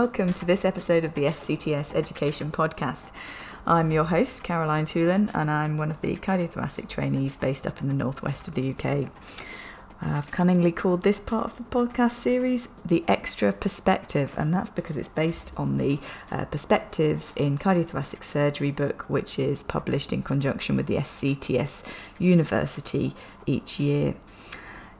Welcome to this episode of the SCTS Education Podcast. I'm your host, Caroline Toolan, and I'm one of the cardiothoracic trainees based up in the northwest of the UK. I've cunningly called this part of the podcast series the Extra Perspective, and that's because it's based on the uh, Perspectives in Cardiothoracic Surgery book, which is published in conjunction with the SCTS University each year.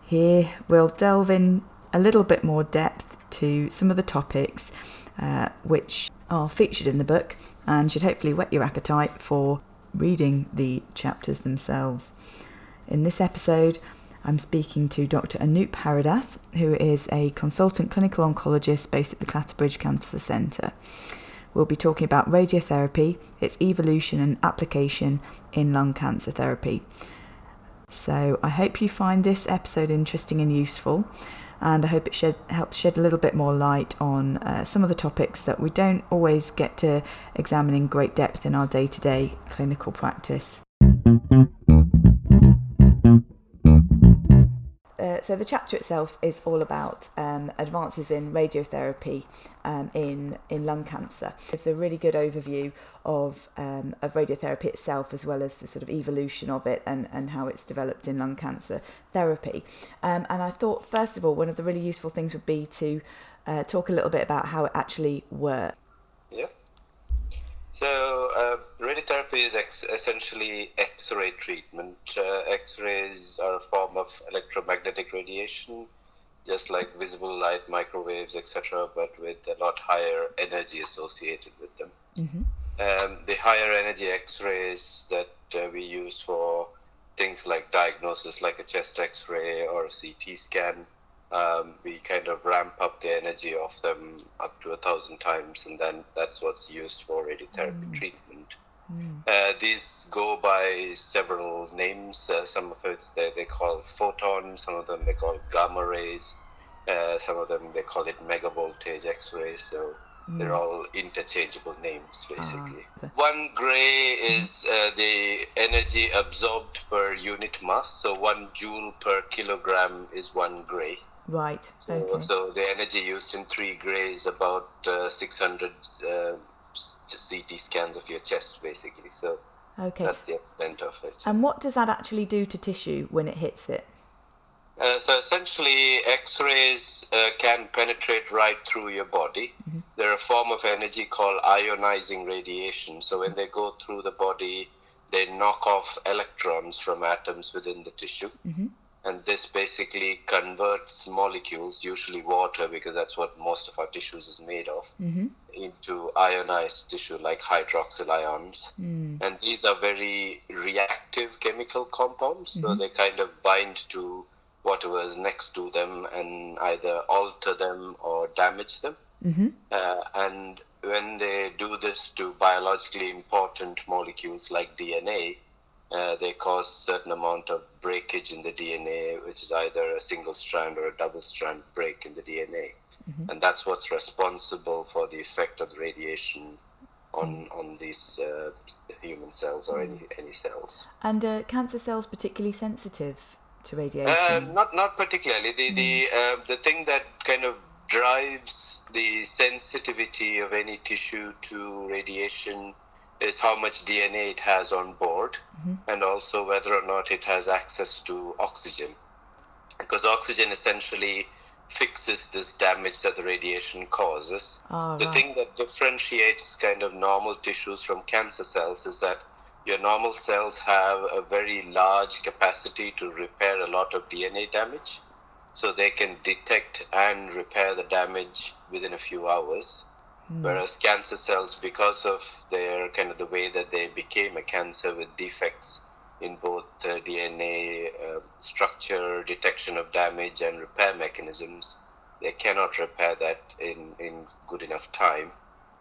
Here we'll delve in a little bit more depth to some of the topics uh, which are featured in the book and should hopefully whet your appetite for reading the chapters themselves. In this episode, I'm speaking to Dr. Anoop Haridas, who is a consultant clinical oncologist based at the Clatterbridge Cancer Centre. We'll be talking about radiotherapy, its evolution and application in lung cancer therapy. So, I hope you find this episode interesting and useful, and I hope it shed, helps shed a little bit more light on uh, some of the topics that we don't always get to examine in great depth in our day to day clinical practice. So the chapter itself is all about um, advances in radiotherapy um, in in lung cancer. It's a really good overview of um, of radiotherapy itself, as well as the sort of evolution of it and, and how it's developed in lung cancer therapy. Um, and I thought, first of all, one of the really useful things would be to uh, talk a little bit about how it actually works. Yeah. So, uh, radiotherapy is ex- essentially X ray treatment. Uh, X rays are a form of electromagnetic radiation, just like visible light, microwaves, etc., but with a lot higher energy associated with them. Mm-hmm. Um, the higher energy X rays that uh, we use for things like diagnosis, like a chest X ray or a CT scan, um, we kind of ramp up the energy of them up to a thousand times, and then that's what's used for radiotherapy mm. treatment. Mm. Uh, these go by several names. Uh, some of it they, they call photons, some of them they call gamma rays, uh, some of them they call it megavoltage X rays. So mm. they're all interchangeable names basically. Ah. One gray is uh, the energy absorbed per unit mass. So one joule per kilogram is one gray. Right. So, okay. so the energy used in three gray is about uh, 600 uh, CT scans of your chest, basically. So okay. that's the extent of it. And what does that actually do to tissue when it hits it? Uh, so essentially, X-rays uh, can penetrate right through your body. Mm-hmm. They're a form of energy called ionizing radiation. So when they go through the body, they knock off electrons from atoms within the tissue. Mm-hmm and this basically converts molecules, usually water, because that's what most of our tissues is made of, mm-hmm. into ionized tissue like hydroxyl ions. Mm. And these are very reactive chemical compounds, mm-hmm. so they kind of bind to whatever is next to them and either alter them or damage them. Mm-hmm. Uh, and when they do this to biologically important molecules like DNA, uh, they cause a certain amount of breakage in the DNA, which is either a single strand or a double strand break in the DNA. Mm-hmm. And that's what's responsible for the effect of the radiation on on these uh, human cells or any mm. any cells. And uh, cancer cells particularly sensitive to radiation? Uh, not not particularly. The mm. the uh, the thing that kind of drives the sensitivity of any tissue to radiation is how much DNA it has on board mm-hmm. and also whether or not it has access to oxygen. Because oxygen essentially fixes this damage that the radiation causes. Oh, the right. thing that differentiates kind of normal tissues from cancer cells is that your normal cells have a very large capacity to repair a lot of DNA damage. So they can detect and repair the damage within a few hours. Mm. Whereas cancer cells, because of their kind of the way that they became a cancer with defects in both uh, DNA uh, structure, detection of damage, and repair mechanisms, they cannot repair that in, in good enough time.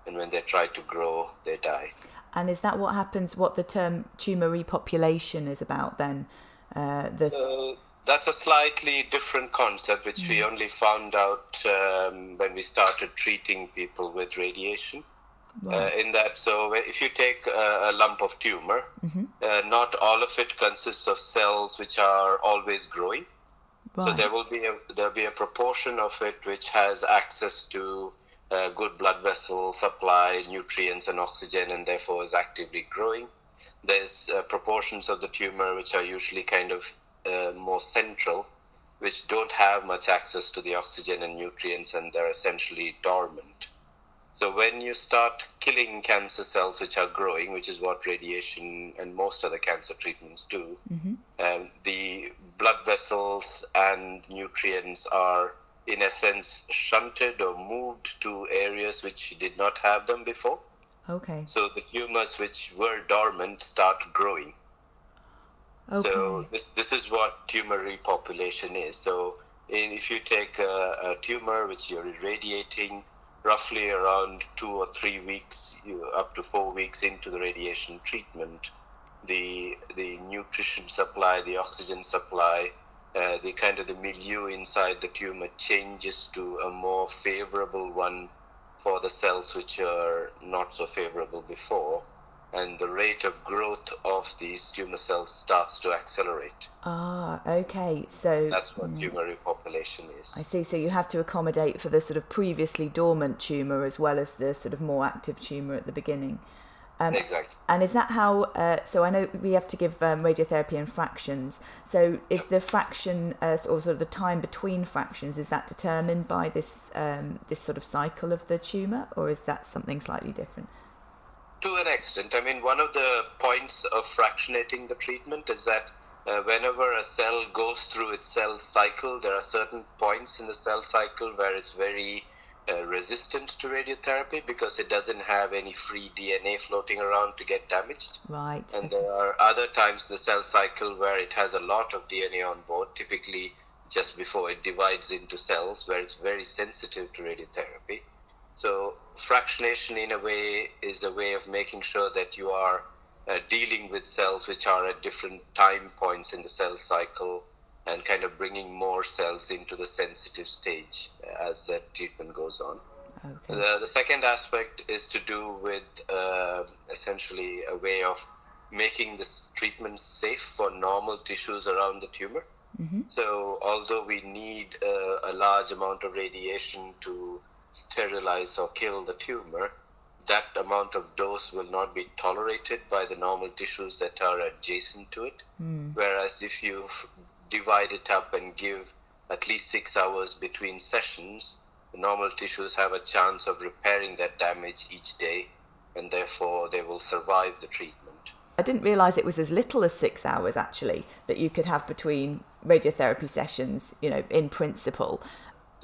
And when they try to grow, they die. And is that what happens? What the term tumor repopulation is about then? Uh, the... So that's a slightly different concept, which mm-hmm. we only found out um, when we started treating people with radiation. Uh, in that, so if you take a, a lump of tumor, mm-hmm. uh, not all of it consists of cells which are always growing. Right. So there will be a there will be a proportion of it which has access to uh, good blood vessel supply, nutrients, and oxygen, and therefore is actively growing. There's uh, proportions of the tumor which are usually kind of uh, more central, which don't have much access to the oxygen and nutrients, and they're essentially dormant. So when you start killing cancer cells which are growing, which is what radiation and most other cancer treatments do, mm-hmm. um, the blood vessels and nutrients are in a sense shunted or moved to areas which did not have them before. Okay. So the tumors which were dormant start growing. Okay. So this this is what tumor repopulation is. So in, if you take a, a tumor which you're irradiating roughly around two or three weeks, up to four weeks into the radiation treatment, the the nutrition supply, the oxygen supply, uh, the kind of the milieu inside the tumor changes to a more favorable one for the cells which are not so favorable before and the rate of growth of these tumor cells starts to accelerate. Ah, okay. So that's what tumor repopulation is. I see. So you have to accommodate for the sort of previously dormant tumor as well as the sort of more active tumor at the beginning. Um, exactly. And is that how? Uh, so I know we have to give um, radiotherapy in fractions. So is the fraction uh, or sort of the time between fractions is that determined by this um, this sort of cycle of the tumor, or is that something slightly different? To an extent. I mean, one of the points of fractionating the treatment is that uh, whenever a cell goes through its cell cycle, there are certain points in the cell cycle where it's very uh, resistant to radiotherapy because it doesn't have any free DNA floating around to get damaged. Right. And there are other times in the cell cycle where it has a lot of DNA on board, typically just before it divides into cells, where it's very sensitive to radiotherapy. So fractionation, in a way, is a way of making sure that you are uh, dealing with cells which are at different time points in the cell cycle and kind of bringing more cells into the sensitive stage as the treatment goes on. Okay. The, the second aspect is to do with uh, essentially a way of making this treatment safe for normal tissues around the tumor. Mm-hmm. So, although we need uh, a large amount of radiation to sterilize or kill the tumor, that amount of dose will not be tolerated by the normal tissues that are adjacent to it. Mm. Whereas if you divide it up and give at least six hours between sessions, the normal tissues have a chance of repairing that damage each day, and therefore they will survive the treatment. I didn't realise it was as little as six hours actually that you could have between radiotherapy sessions, you know, in principle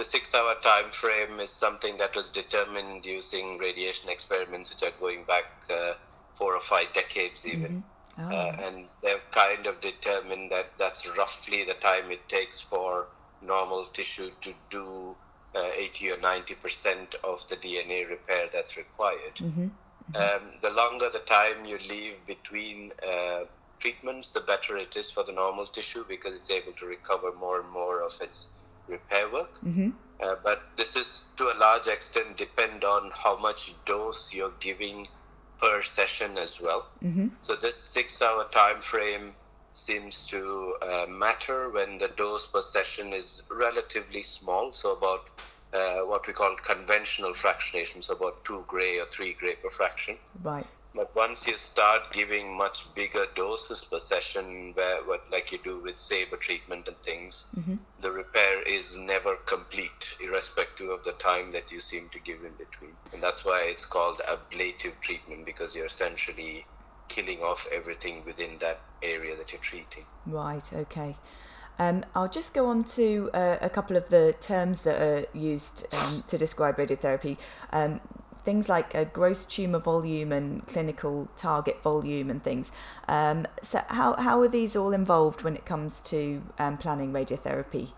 the six hour time frame is something that was determined using radiation experiments which are going back uh, four or five decades even mm-hmm. oh. uh, and they've kind of determined that that's roughly the time it takes for normal tissue to do uh, 80 or 90 percent of the dna repair that's required mm-hmm. Mm-hmm. Um, the longer the time you leave between uh, treatments the better it is for the normal tissue because it's able to recover more and more of its repair work. Mm-hmm. Uh, but this is to a large extent depend on how much dose you're giving per session as well. Mm-hmm. So this six-hour time frame seems to uh, matter when the dose per session is relatively small. So about uh, what we call conventional fractionation, so about two gray or three gray per fraction. Right. But once you start giving much bigger doses per session, where what like you do with SABR treatment and things, mm-hmm. the repair is never complete, irrespective of the time that you seem to give in between. And that's why it's called ablative treatment because you're essentially killing off everything within that area that you're treating. Right. Okay. Um, I'll just go on to uh, a couple of the terms that are used um, to describe radiotherapy. Um, things like a gross tumor volume and clinical target volume and things. Um, so, how, how are these all involved when it comes to um, planning radiotherapy?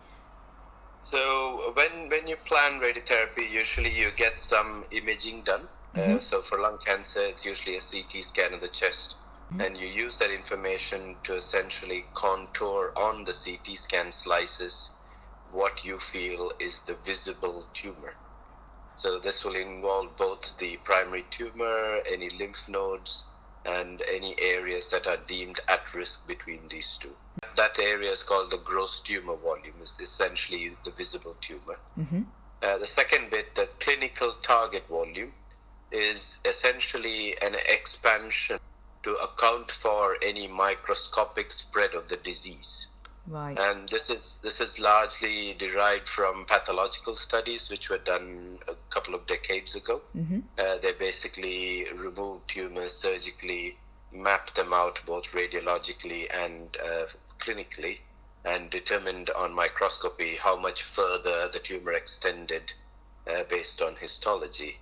So, when, when you plan radiotherapy, usually you get some imaging done. Uh, mm-hmm. Uh, so, for lung cancer, it's usually a CT scan of the chest. Mm-hmm. And you use that information to essentially contour on the CT scan slices what you feel is the visible tumor. So this will involve both the primary tumor, any lymph nodes, and any areas that are deemed at risk between these two. That area is called the gross tumor volume, is essentially the visible tumor. Mm-hmm. Uh, the second bit, the clinical target volume, is essentially an expansion to account for any microscopic spread of the disease. Right. And this is this is largely derived from pathological studies which were done a couple of decades ago. Mm-hmm. Uh, they basically removed tumors surgically, mapped them out both radiologically and uh, clinically, and determined on microscopy how much further the tumor extended uh, based on histology.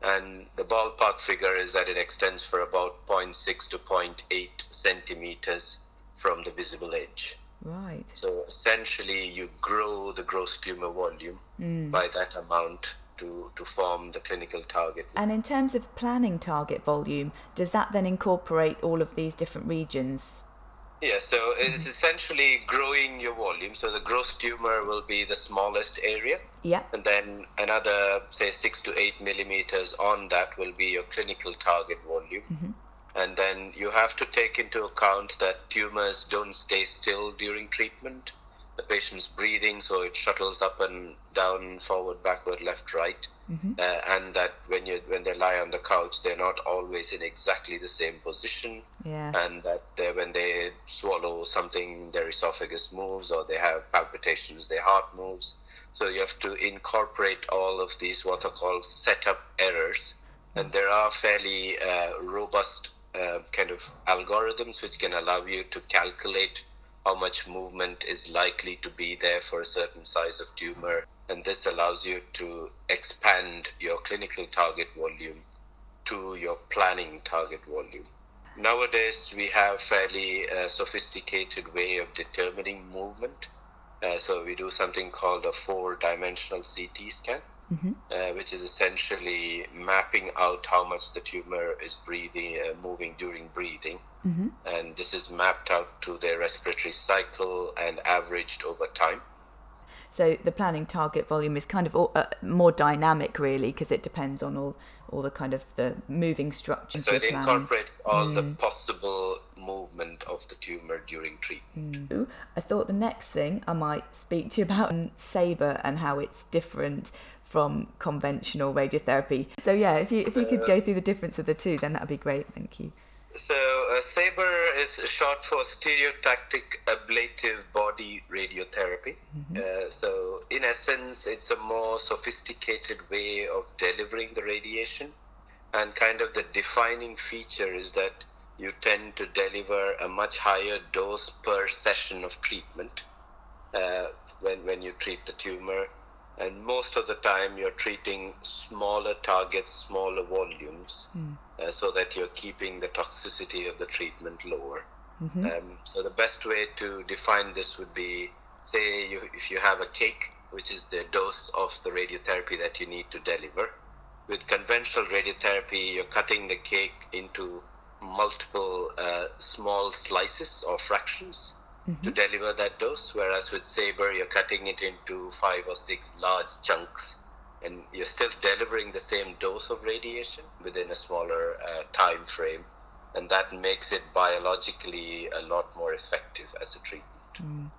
And the ballpark figure is that it extends for about 0.6 to 0.8 centimeters from the visible edge. Right. So essentially, you grow the gross tumor volume mm. by that amount to, to form the clinical target. And in terms of planning target volume, does that then incorporate all of these different regions? Yeah, so it's mm-hmm. essentially growing your volume. So the gross tumor will be the smallest area, Yeah. and then another, say, six to eight millimeters on that will be your clinical target volume. Mm-hmm. And then you have to take into account that tumors don't stay still during treatment. The patient's breathing, so it shuttles up and down, forward, backward, left, right, uh, and that when you when they lie on the couch, they're not always in exactly the same position Yes. and that they, when they swallow something, their esophagus moves, or they have palpitations, their heart moves. So you have to incorporate all of these what are called setup errors, and there are fairly uh, robust uh, kind of algorithms which can allow you to calculate how much movement is likely to be there for a certain size of tumor, and this allows you to expand your clinical target volume to your planning target volume. Nowadays, we have fairly uh, sophisticated way of determining movement. Uh, so we do something called a four-dimensional CT scan, uh, which is essentially mapping out how much the tumor is breathing, uh, moving during breathing, and this is mapped out to their respiratory cycle and averaged over time. So the planning target volume is kind of all, uh, more dynamic, really, because it depends on all all the kind of the moving structures. So it incorporates all the possible movement of the tumor during treatment. I thought the next thing I might speak to you about um, SABR and how it's different from conventional radiotherapy. So yeah, if you if you could go through the difference of the two, then that'd be great. Thank you. So, uh, SABR is short for stereotactic ablative body radiotherapy. Uh, so, in essence, it's a more sophisticated way of delivering the radiation. And kind of the defining feature is that you tend to deliver a much higher dose per session of treatment uh, when, when you treat the tumor. And most of the time, you're treating smaller targets, smaller volumes, uh, so that you're keeping the toxicity of the treatment lower. Um, so, the best way to define this would be say, you, if you have a cake, which is the dose of the radiotherapy that you need to deliver. With conventional radiotherapy, you're cutting the cake into multiple uh, small slices or fractions to deliver that dose. Whereas with SABR, you're cutting it into five or six large chunks, and you're still delivering the same dose of radiation within a smaller uh, time frame, and that makes it biologically a lot more effective as a treatment.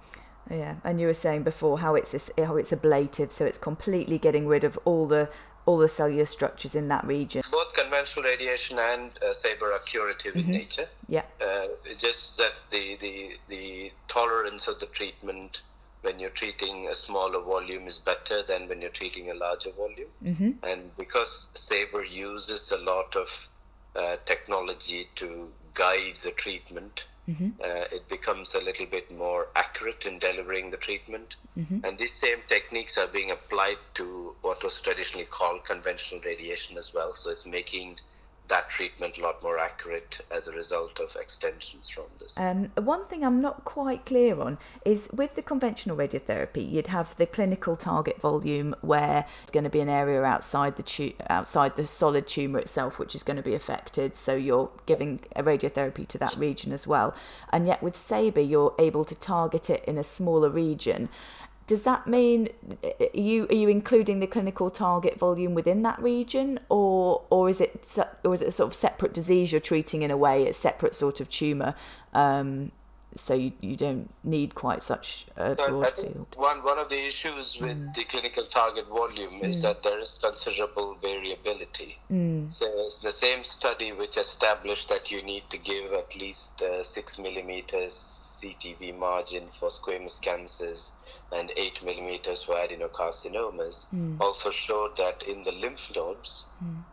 Yeah, and you were saying before how it's this, how it's ablative, so it's completely getting rid of all the all the cellular structures in that region. Both conventional radiation and uh, SABR are curative in nature. Yeah. Uh, it's just that the, the the tolerance of the treatment when you're treating a smaller volume is better than when you're treating a larger volume. Mm-hmm. And because SABR uses a lot of uh, technology to guide the treatment, uh, it becomes a little bit more accurate in delivering the treatment. And these same techniques are being applied to what was traditionally called conventional radiation as well. So it's making that treatment a lot more accurate as a result of extensions from this. Um, one thing I'm not quite clear on is with the conventional radiotherapy, you'd have the clinical target volume where it's going to be an area outside the tu- outside the solid tumor itself, which is going to be affected. So you're giving a radiotherapy to that region as well. And yet with SABR, you're able to target it in a smaller region. Does that mean are you are you including the clinical target volume within that region, or or is it or is it a sort of separate disease you're treating in a way, a separate sort of tumor? Um, so you, you don't need quite such a So I think field. one, one of the issues with Mm. the clinical target volume is that there is considerable variability. Mm. So it's the same study which established that you need to give at least uh, 6 millimeters CTV margin for squamous cancers and 8 millimeters for adenocarcinomas Mm. also showed that in the lymph nodes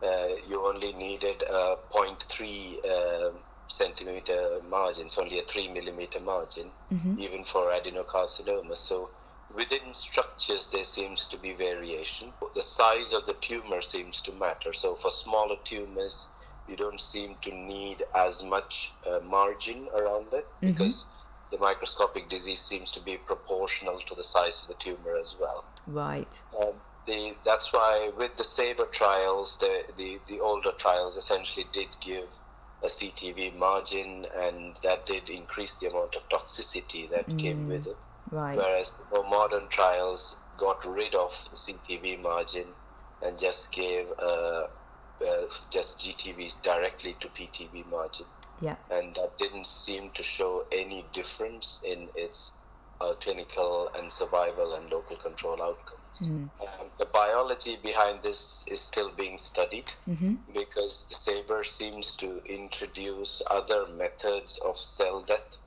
uh, you only needed a 0.3 uh, centimeter margin, it's only a 3 millimeter margin, even for adenocarcinoma. So within structures there seems to be variation. The size of the tumor seems to matter. So for smaller tumors, you don't seem to need as much uh, margin around it because the microscopic disease seems to be proportional to the size of the tumor as well. Right. Um, the, that's why with the SABR trials, the, the, the older trials essentially did give a CTV margin, and that did increase the amount of toxicity that came with it. Right. Whereas the more modern trials got rid of the CTV margin and just gave uh, uh, just GTVs directly to PTV margin Yeah. and that didn't seem to show any difference in its uh, clinical and survival and local control outcomes. Um, the biology behind this is still being studied because the SABR seems to introduce other methods of cell death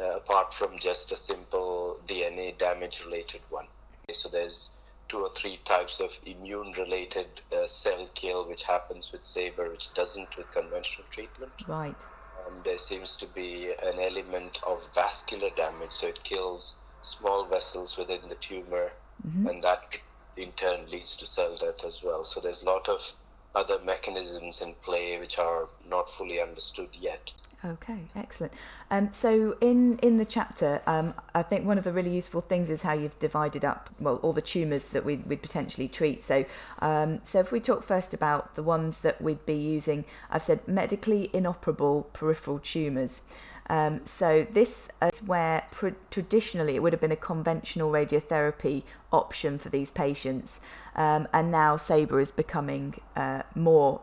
uh, apart from just a simple DNA damage related one. So there's two or three types of immune related uh, cell kill which happens with SABR, which doesn't with conventional treatment. Right. Um, there seems to be an element of vascular damage, so it kills small vessels within the tumor, and that in turn leads to cell death as well. So there's a lot of other mechanisms in play which are not fully understood yet. Okay, excellent. Um, so in in the chapter, um, I think one of the really useful things is how you've divided up well all the tumours that we would potentially treat. So um, so if we talk first about the ones that we'd be using, I've said medically inoperable peripheral tumours. Um, so this is where pr- traditionally it would have been a conventional radiotherapy option for these patients, um, and now SABR is becoming uh, more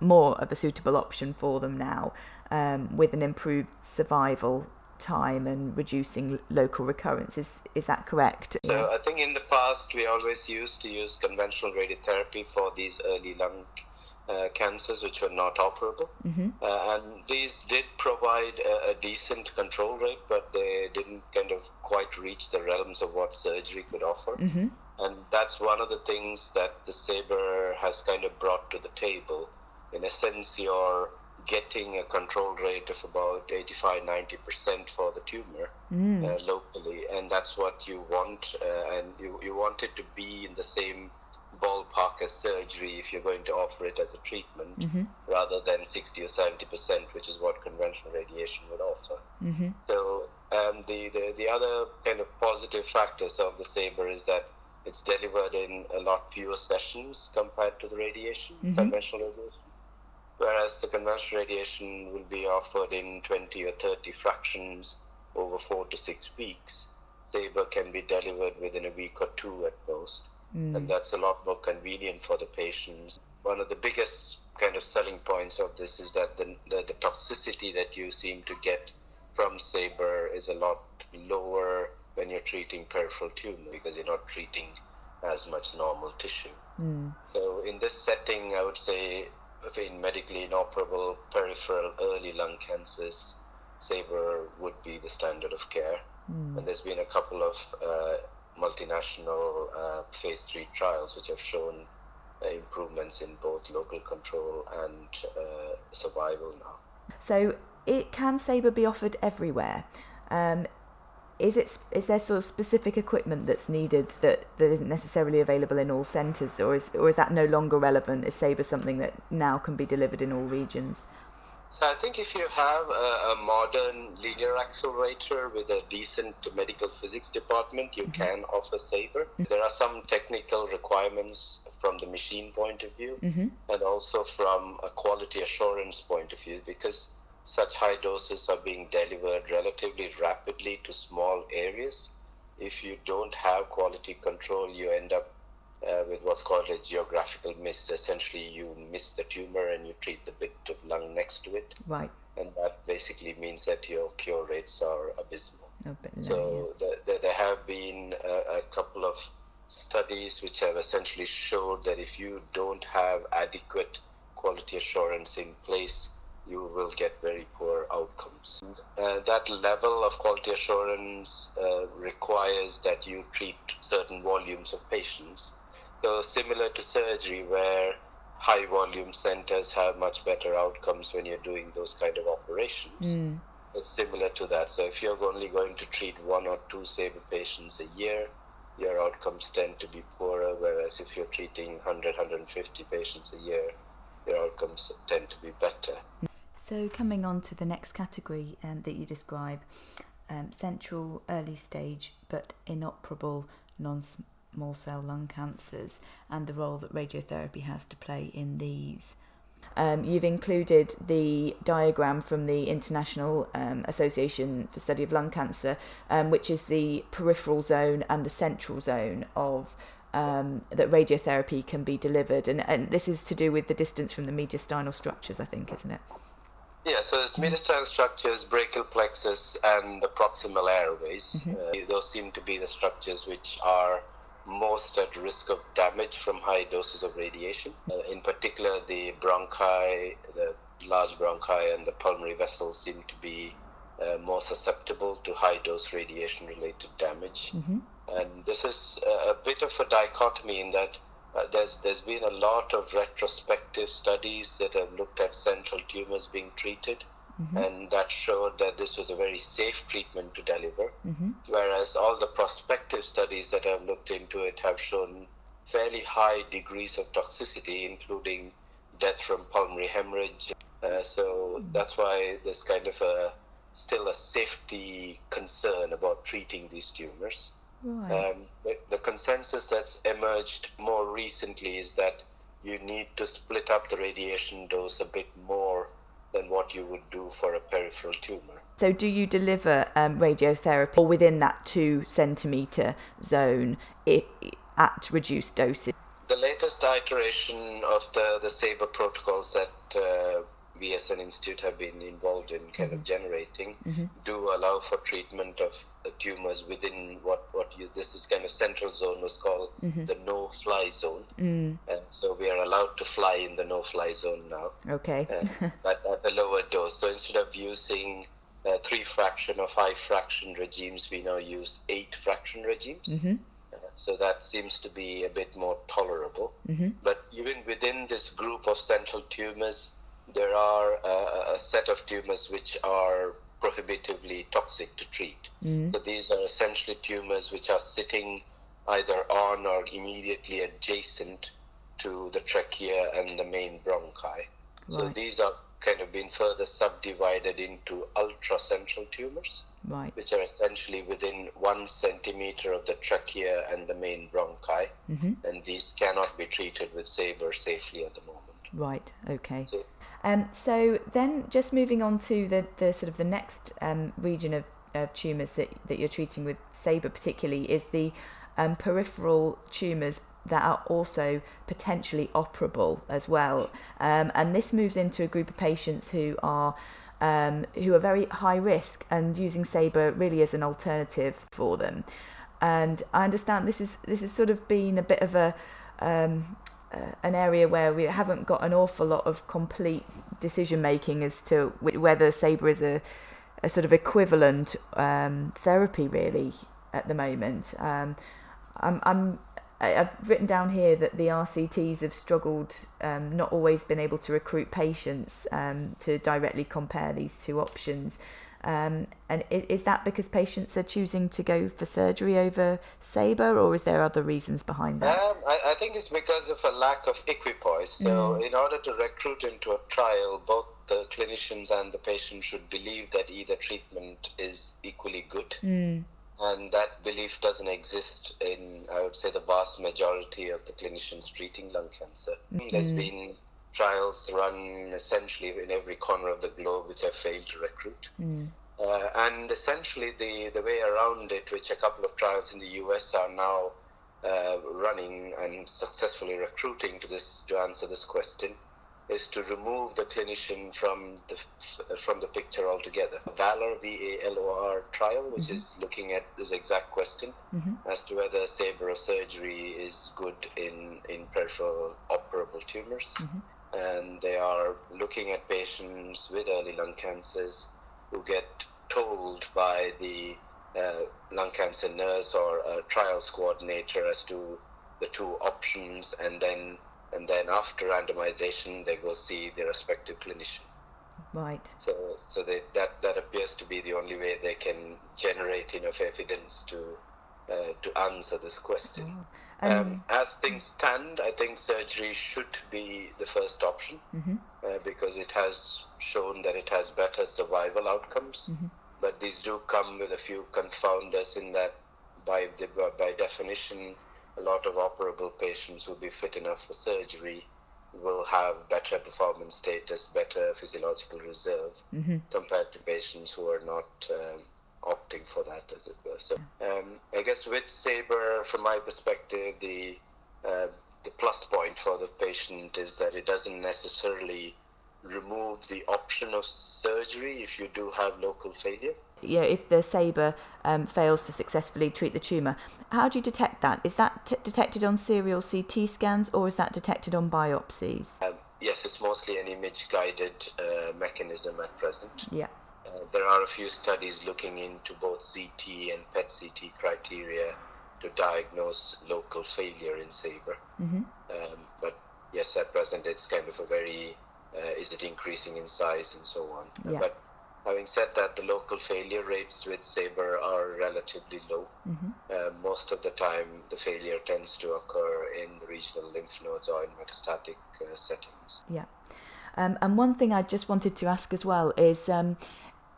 more of a suitable option for them now, um, with an improved survival time and reducing local recurrence. Is is that correct? So I think in the past we always used to use conventional radiotherapy for these early lung uh, cancers which were not operable. Uh, and these did provide a, a decent control rate, but they didn't kind of quite reach the realms of what surgery could offer. And that's one of the things that the SABR has kind of brought to the table. In a sense, you're getting a control rate of about 85 90% for the tumor uh, locally, and that's what you want. Uh, and you, you want it to be in the same ballpark as surgery if you're going to offer it as a treatment rather than 60 or 70 percent which is what conventional radiation would offer so um, the, the the other kind of positive factors of the SABR is that it's delivered in a lot fewer sessions compared to the radiation mm-hmm. conventional radiation. Whereas the conventional radiation will be offered in 20 or 30 fractions over four to six weeks. SABR can be delivered within a week or two at most. Mm. And that's a lot more convenient for the patients. One of the biggest kind of selling points of this is that the, the, the toxicity that you seem to get from SABR is a lot lower when you're treating peripheral tumor because you're not treating as much normal tissue. So in this setting, I would say in medically inoperable peripheral early lung cancers, SABR would be the standard of care. And there's been a couple of uh, multinational uh, phase three trials which have shown uh, improvements in both local control and uh, survival now. So it can SABR be offered everywhere. Um, is it is there sort of specific equipment that's needed that, that isn't necessarily available in all centres, or is or is that no longer relevant? Is SABR something that now can be delivered in all regions? So I think if you have a, a modern linear accelerator with a decent medical physics department, you mm-hmm. can offer SABR. Mm-hmm. There are some technical requirements from the machine point of view mm-hmm. and also from a quality assurance point of view because such high doses are being delivered relatively rapidly to small areas. If you don't have quality control, you end up uh, with what's called a geographical miss. Essentially, you miss the tumor and you treat the bit of lung next to it. Right. And that basically means that your cure rates are abysmal. Low, So the, the, there have been a, a couple of studies which have essentially showed that if you don't have adequate quality assurance in place, you will get very poor outcomes. Uh, that level of quality assurance uh, requires that you treat certain volumes of patients. So, similar to surgery, where high volume centers have much better outcomes when you're doing those kind of operations. Mm. It's similar to that. So, if you're only going to treat one or two SABR patients a year, your outcomes tend to be poorer. Whereas if you're treating 100, 150 patients a year, your outcomes tend to be better. So, coming on to the next category um, that you describe um, central, early stage, but inoperable non small cell lung cancers, and the role that radiotherapy has to play in these. Um, you've included the diagram from the International um, Association for Study of Lung Cancer, um, which is the peripheral zone and the central zone of um, that radiotherapy can be delivered, and, and this is to do with the distance from the mediastinal structures, I think, isn't it? Yeah, so it's mediastinal structures, brachial plexus, and the proximal airways. Uh, those seem to be the structures which are most at risk of damage from high doses of radiation. Uh, in particular, the bronchi, the large bronchi, and the pulmonary vessels seem to be uh, more susceptible to high dose radiation related damage. And this is a, a bit of a dichotomy in that uh, there's there's been a lot of retrospective studies that have looked at central tumors being treated, and that showed that this was a very safe treatment to deliver. Whereas all the prospective studies that have looked into it have shown fairly high degrees of toxicity, including death from pulmonary hemorrhage. Uh, so that's why there's kind of a still a safety concern about treating these tumors. Right. Um, the, the consensus that's emerged more recently is that you need to split up the radiation dose a bit more than what you would do for a peripheral tumor. So, do you deliver um, radiotherapy within that two centimetre zone at reduced doses? The latest iteration of the, the SABR protocols that uh, VSN Institute have been involved in kind of generating do allow for treatment of the tumors within what, what you, this is kind of central zone was called the no fly zone. And so we are allowed to fly in the no fly zone now. Okay. uh, but at a lower dose. So instead of using uh, three fraction or five fraction regimes, we now use eight fraction regimes. Uh, so that seems to be a bit more tolerable. But even within this group of central tumors, there are uh, a set of tumors which are prohibitively toxic to treat. So these are essentially tumors which are sitting either on or immediately adjacent to the trachea and the main bronchi. So these are kind of been further subdivided into ultracentral tumors, Right. which are essentially within one centimeter of the trachea and the main bronchi, and these cannot be treated with SABR safely at the moment. Right. Okay. So- Um, so then, just moving on to the, the sort of the next um, region of, of tumours that, that you're treating with SABR particularly is the um, peripheral tumours that are also potentially operable as well. Um, and this moves into a group of patients who are um, who are very high risk and using SABR really as an alternative for them. And I understand this is this has sort of been a bit of a um, uh, an area where we haven't got an awful lot of complete decision making as to whether SABR is a, a sort of equivalent um, therapy really at the moment. Um, I'm, I'm I've written down here that the RCTs have struggled, um, not always been able to recruit patients um, to directly compare these two options. Um, and is that because patients are choosing to go for surgery over SABR, or is there other reasons behind that? Um, I, I think it's because of a lack of equipoise. So, in order to recruit into a trial, both the clinicians and the patient should believe that either treatment is equally good. And that belief doesn't exist in, I would say, the vast majority of the clinicians treating lung cancer. There's been trials run essentially in every corner of the globe which have failed to recruit. Uh, and essentially, the, the way around it, which a couple of trials in the US are now uh, running and successfully recruiting to this to answer this question is to remove the clinician from the from the picture altogether. Valor V A L O R trial, which mm-hmm. is looking at this exact question mm-hmm. as to whether SABR surgery is good in in peripheral operable tumors, mm-hmm. And they are looking at patients with early lung cancers who get told by the uh, lung cancer nurse or a trials coordinator as to the two options, and then and then after randomization, they go see their respective clinician. Right. So, so they, that that appears to be the only way they can generate enough evidence to uh, to answer this question. Oh. Um, um, as things stand, I think surgery should be the first option mm-hmm. uh, because it has shown that it has better survival outcomes. Mm-hmm. But these do come with a few confounders in that, by the, by definition, a lot of operable patients who will be fit enough for surgery will have better performance status, better physiological reserve mm-hmm. compared to patients who are not um, opting for that, as it were. So, um, I guess with SABR, from my perspective, the uh, the plus point for the patient is that it doesn't necessarily remove the option of surgery if you do have local failure. Yeah, if the SABR um, fails to successfully treat the tumour, how do you detect that? Is that t- detected on serial CT scans or is that detected on biopsies? Um, yes, it's mostly an image guided uh, mechanism at present. Yeah. Uh, there are a few studies looking into both CT and PET CT criteria to diagnose local failure in SABR. Mm-hmm. Um, but yes, at present it's kind of a very uh, is it increasing in size and so on. Yeah. But having said that, the local failure rates with SABR are relatively low. Mm-hmm. Uh, most of the time, the failure tends to occur in the regional lymph nodes or in metastatic uh, settings. Yeah. Um, and one thing I just wanted to ask as well is um,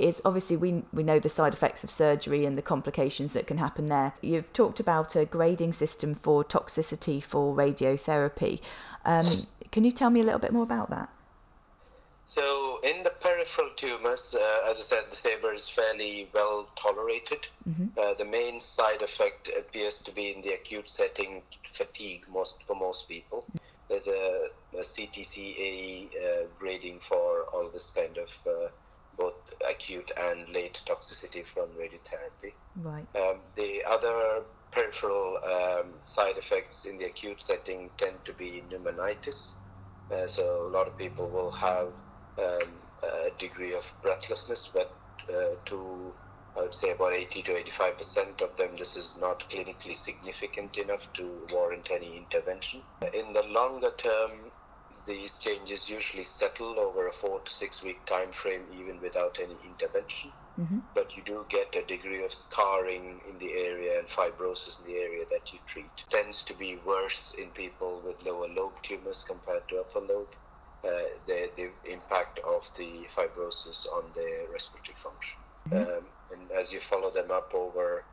is obviously we we know the side effects of surgery and the complications that can happen there. You've talked about a grading system for toxicity for radiotherapy. Um, can you tell me a little bit more about that? So in the peripheral tumors, uh, as I said, the SABR is fairly well tolerated. Mm-hmm. Uh, the main side effect appears to be in the acute setting, fatigue most for most people. There's a, a CTCAE uh, grading for all this kind of uh, both acute and late toxicity from radiotherapy. Right. Um, the other peripheral um, side effects in the acute setting tend to be pneumonitis. Uh, so a lot of people will have um, a degree of breathlessness, but uh, to I would say about 80 to 85 percent of them, this is not clinically significant enough to warrant any intervention. In the longer term, these changes usually settle over a four to six week time frame, even without any intervention. Mm-hmm. But you do get a degree of scarring in the area and fibrosis in the area that you treat. It tends to be worse in people with lower lobe tumors compared to upper lobe uh, the, the impact of the fibrosis on their respiratory function. Mm-hmm. Um, and as you follow them up over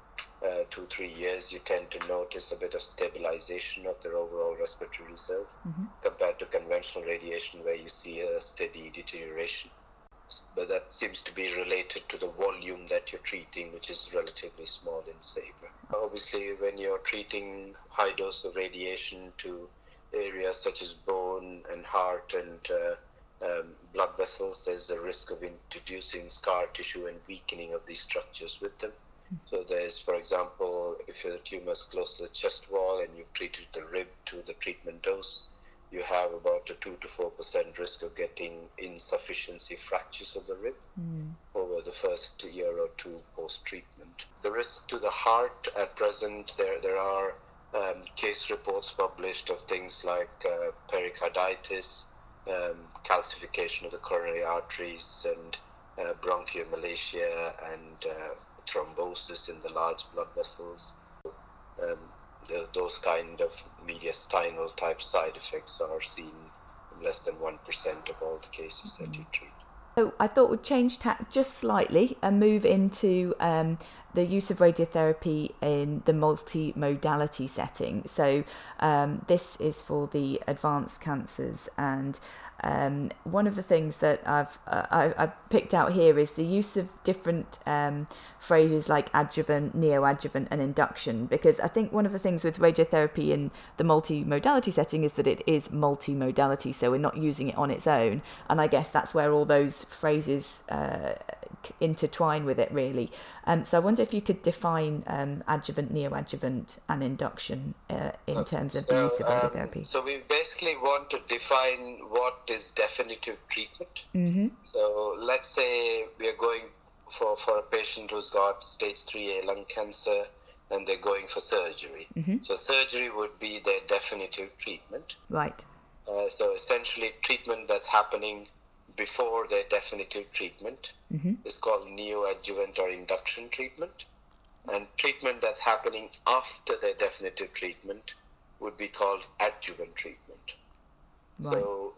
uh, two, three years, you tend to notice a bit of stabilization of their overall respiratory reserve mm-hmm. compared to conventional radiation, where you see a steady deterioration. But that seems to be related to the volume that you're treating, which is relatively small in SABR. Obviously, when you're treating high dose of radiation to areas such as bone and heart and uh, um, blood vessels, there's a risk of introducing scar tissue and weakening of these structures with them. So there's, for example, if your tumor is close to the chest wall and you've treated the rib to the treatment dose, you have about a 2 to 4% risk of getting insufficiency fractures of the rib mm. over the first year or two post treatment. The risk to the heart at present, there, there are um, case reports published of things like uh, pericarditis, um, calcification of the coronary arteries, and uh, bronchiomalacia and uh, thrombosis in the large blood vessels. Um, the, those kind of mediastinal type side effects are seen in less than 1% of all the cases that you treat. So I thought we'd change tack just slightly and move into um, the use of radiotherapy in the multimodality setting. So, um, this is for the advanced cancers and um, one of the things that I've uh, I, I, picked out here is the use of different um, phrases like adjuvant, neoadjuvant, and induction. Because I think one of the things with radiotherapy in the multimodality setting is that it is multimodality, so we're not using it on its own. And I guess that's where all those phrases uh, intertwine with it, really. Um, so I wonder if you could define um, adjuvant, neoadjuvant, and induction uh, in terms of so, the use of um, radiotherapy. Um, so we basically want to define what is definitive treatment. Mm-hmm. So let's say we are going for, for a patient who's got stage 3A lung cancer and they're going for surgery. Mm-hmm. So surgery would be their definitive treatment. Right. Uh, so essentially, treatment that's happening before their definitive treatment mm-hmm. is called neoadjuvant or induction treatment. And treatment that's happening after their definitive treatment would be called adjuvant treatment. Right. So,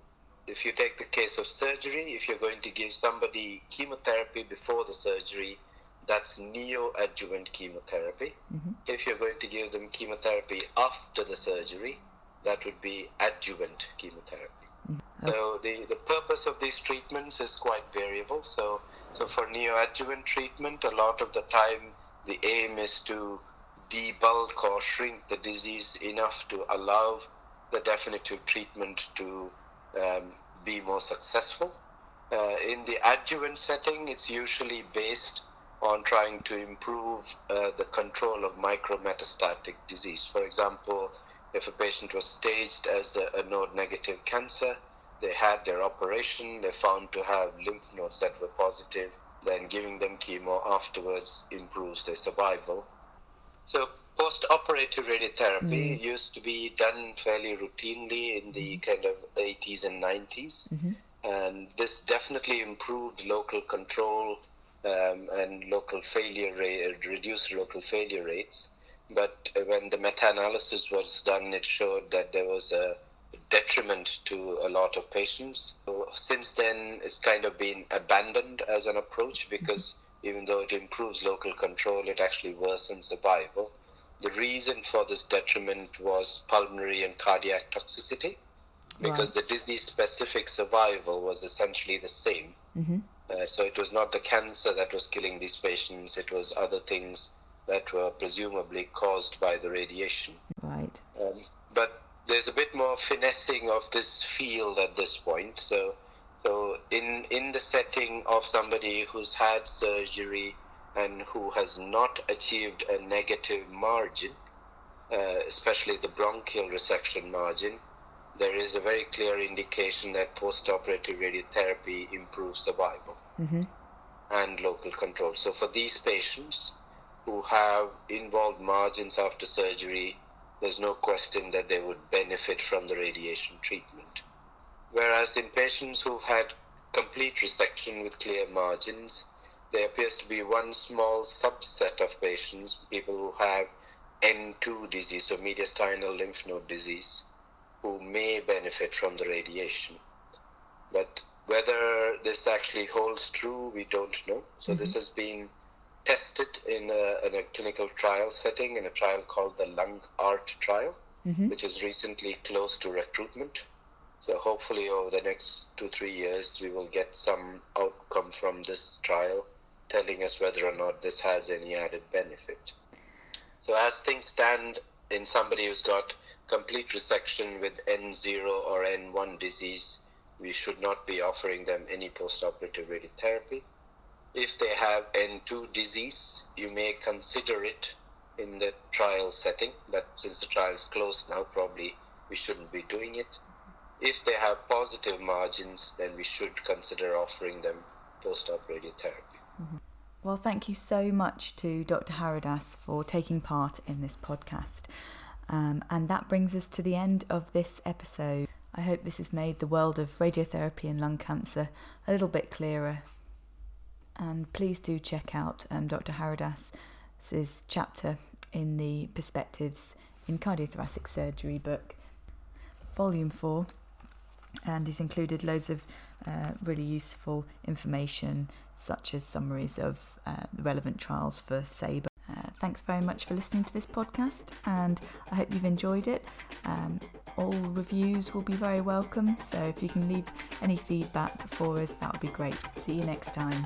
if you take the case of surgery, if you're going to give somebody chemotherapy before the surgery, that's neoadjuvant chemotherapy. Mm-hmm. If you're going to give them chemotherapy after the surgery, that would be adjuvant chemotherapy. So the, the purpose of these treatments is quite variable. So so for neoadjuvant treatment, a lot of the time the aim is to debulk or shrink the disease enough to allow the definitive treatment to um, be more successful. Uh, in the adjuvant setting, it's usually based on trying to improve uh, the control of micrometastatic disease. For example, if a patient was staged as a, a node negative cancer, they had their operation, they found to have lymph nodes that were positive, then giving them chemo afterwards improves their survival. So post-operative radiotherapy mm. used to be done fairly routinely in the kind of 80s and 90s. Mm-hmm. And this definitely improved local control um, and local failure rate, reduced local failure rates. But when the meta-analysis was done, it showed that there was a detriment to a lot of patients. So since then, it's kind of been abandoned as an approach because even though it improves local control, it actually worsens survival. The reason for this detriment was pulmonary and cardiac toxicity because right. the disease specific survival was essentially the same. Mm-hmm. Uh, so it was not the cancer that was killing these patients, it was other things that were presumably caused by the radiation. Right. Um, but there's a bit more finessing of this field at this point. So, so in in the setting of somebody who's had surgery and who has not achieved a negative margin, uh, especially the bronchial resection margin, there is a very clear indication that post-operative radiotherapy improves survival mm-hmm. and local control. So for these patients who have involved margins after surgery there's no question that they would benefit from the radiation treatment. Whereas in patients who've had complete resection with clear margins, there appears to be one small subset of patients, people who have N2 disease, so mediastinal lymph node disease, who may benefit from the radiation. But whether this actually holds true, we don't know. So mm-hmm. this has been tested in a, in a, clinical trial setting in a trial called the Lung ART trial, mm-hmm. which is recently close to recruitment. So hopefully over the next two, three years, we will get some outcome from this trial telling us whether or not this has any added benefit. So as things stand in somebody who's got complete resection with N0 or N1 disease, we should not be offering them any post-operative radiotherapy. If they have N2 disease, you may consider it in the trial setting, but since the trial is closed now, probably we shouldn't be doing it. If they have positive margins, then we should consider offering them post op radiotherapy. Mm-hmm. Well, thank you so much to Dr. Haridas for taking part in this podcast. Um, and that brings us to the end of this episode. I hope this has made the world of radiotherapy and lung cancer a little bit clearer and please do check out um, Dr. Haridas's chapter in the Perspectives in Cardiothoracic Surgery book, Volume 4. and he's included loads of uh, really useful information, such as summaries of uh, the relevant trials for SABR. Uh, thanks very much for listening to this podcast, and I hope you've enjoyed it. Um, all reviews will be very welcome, so if you can leave any feedback for us, that would be great. See you next time.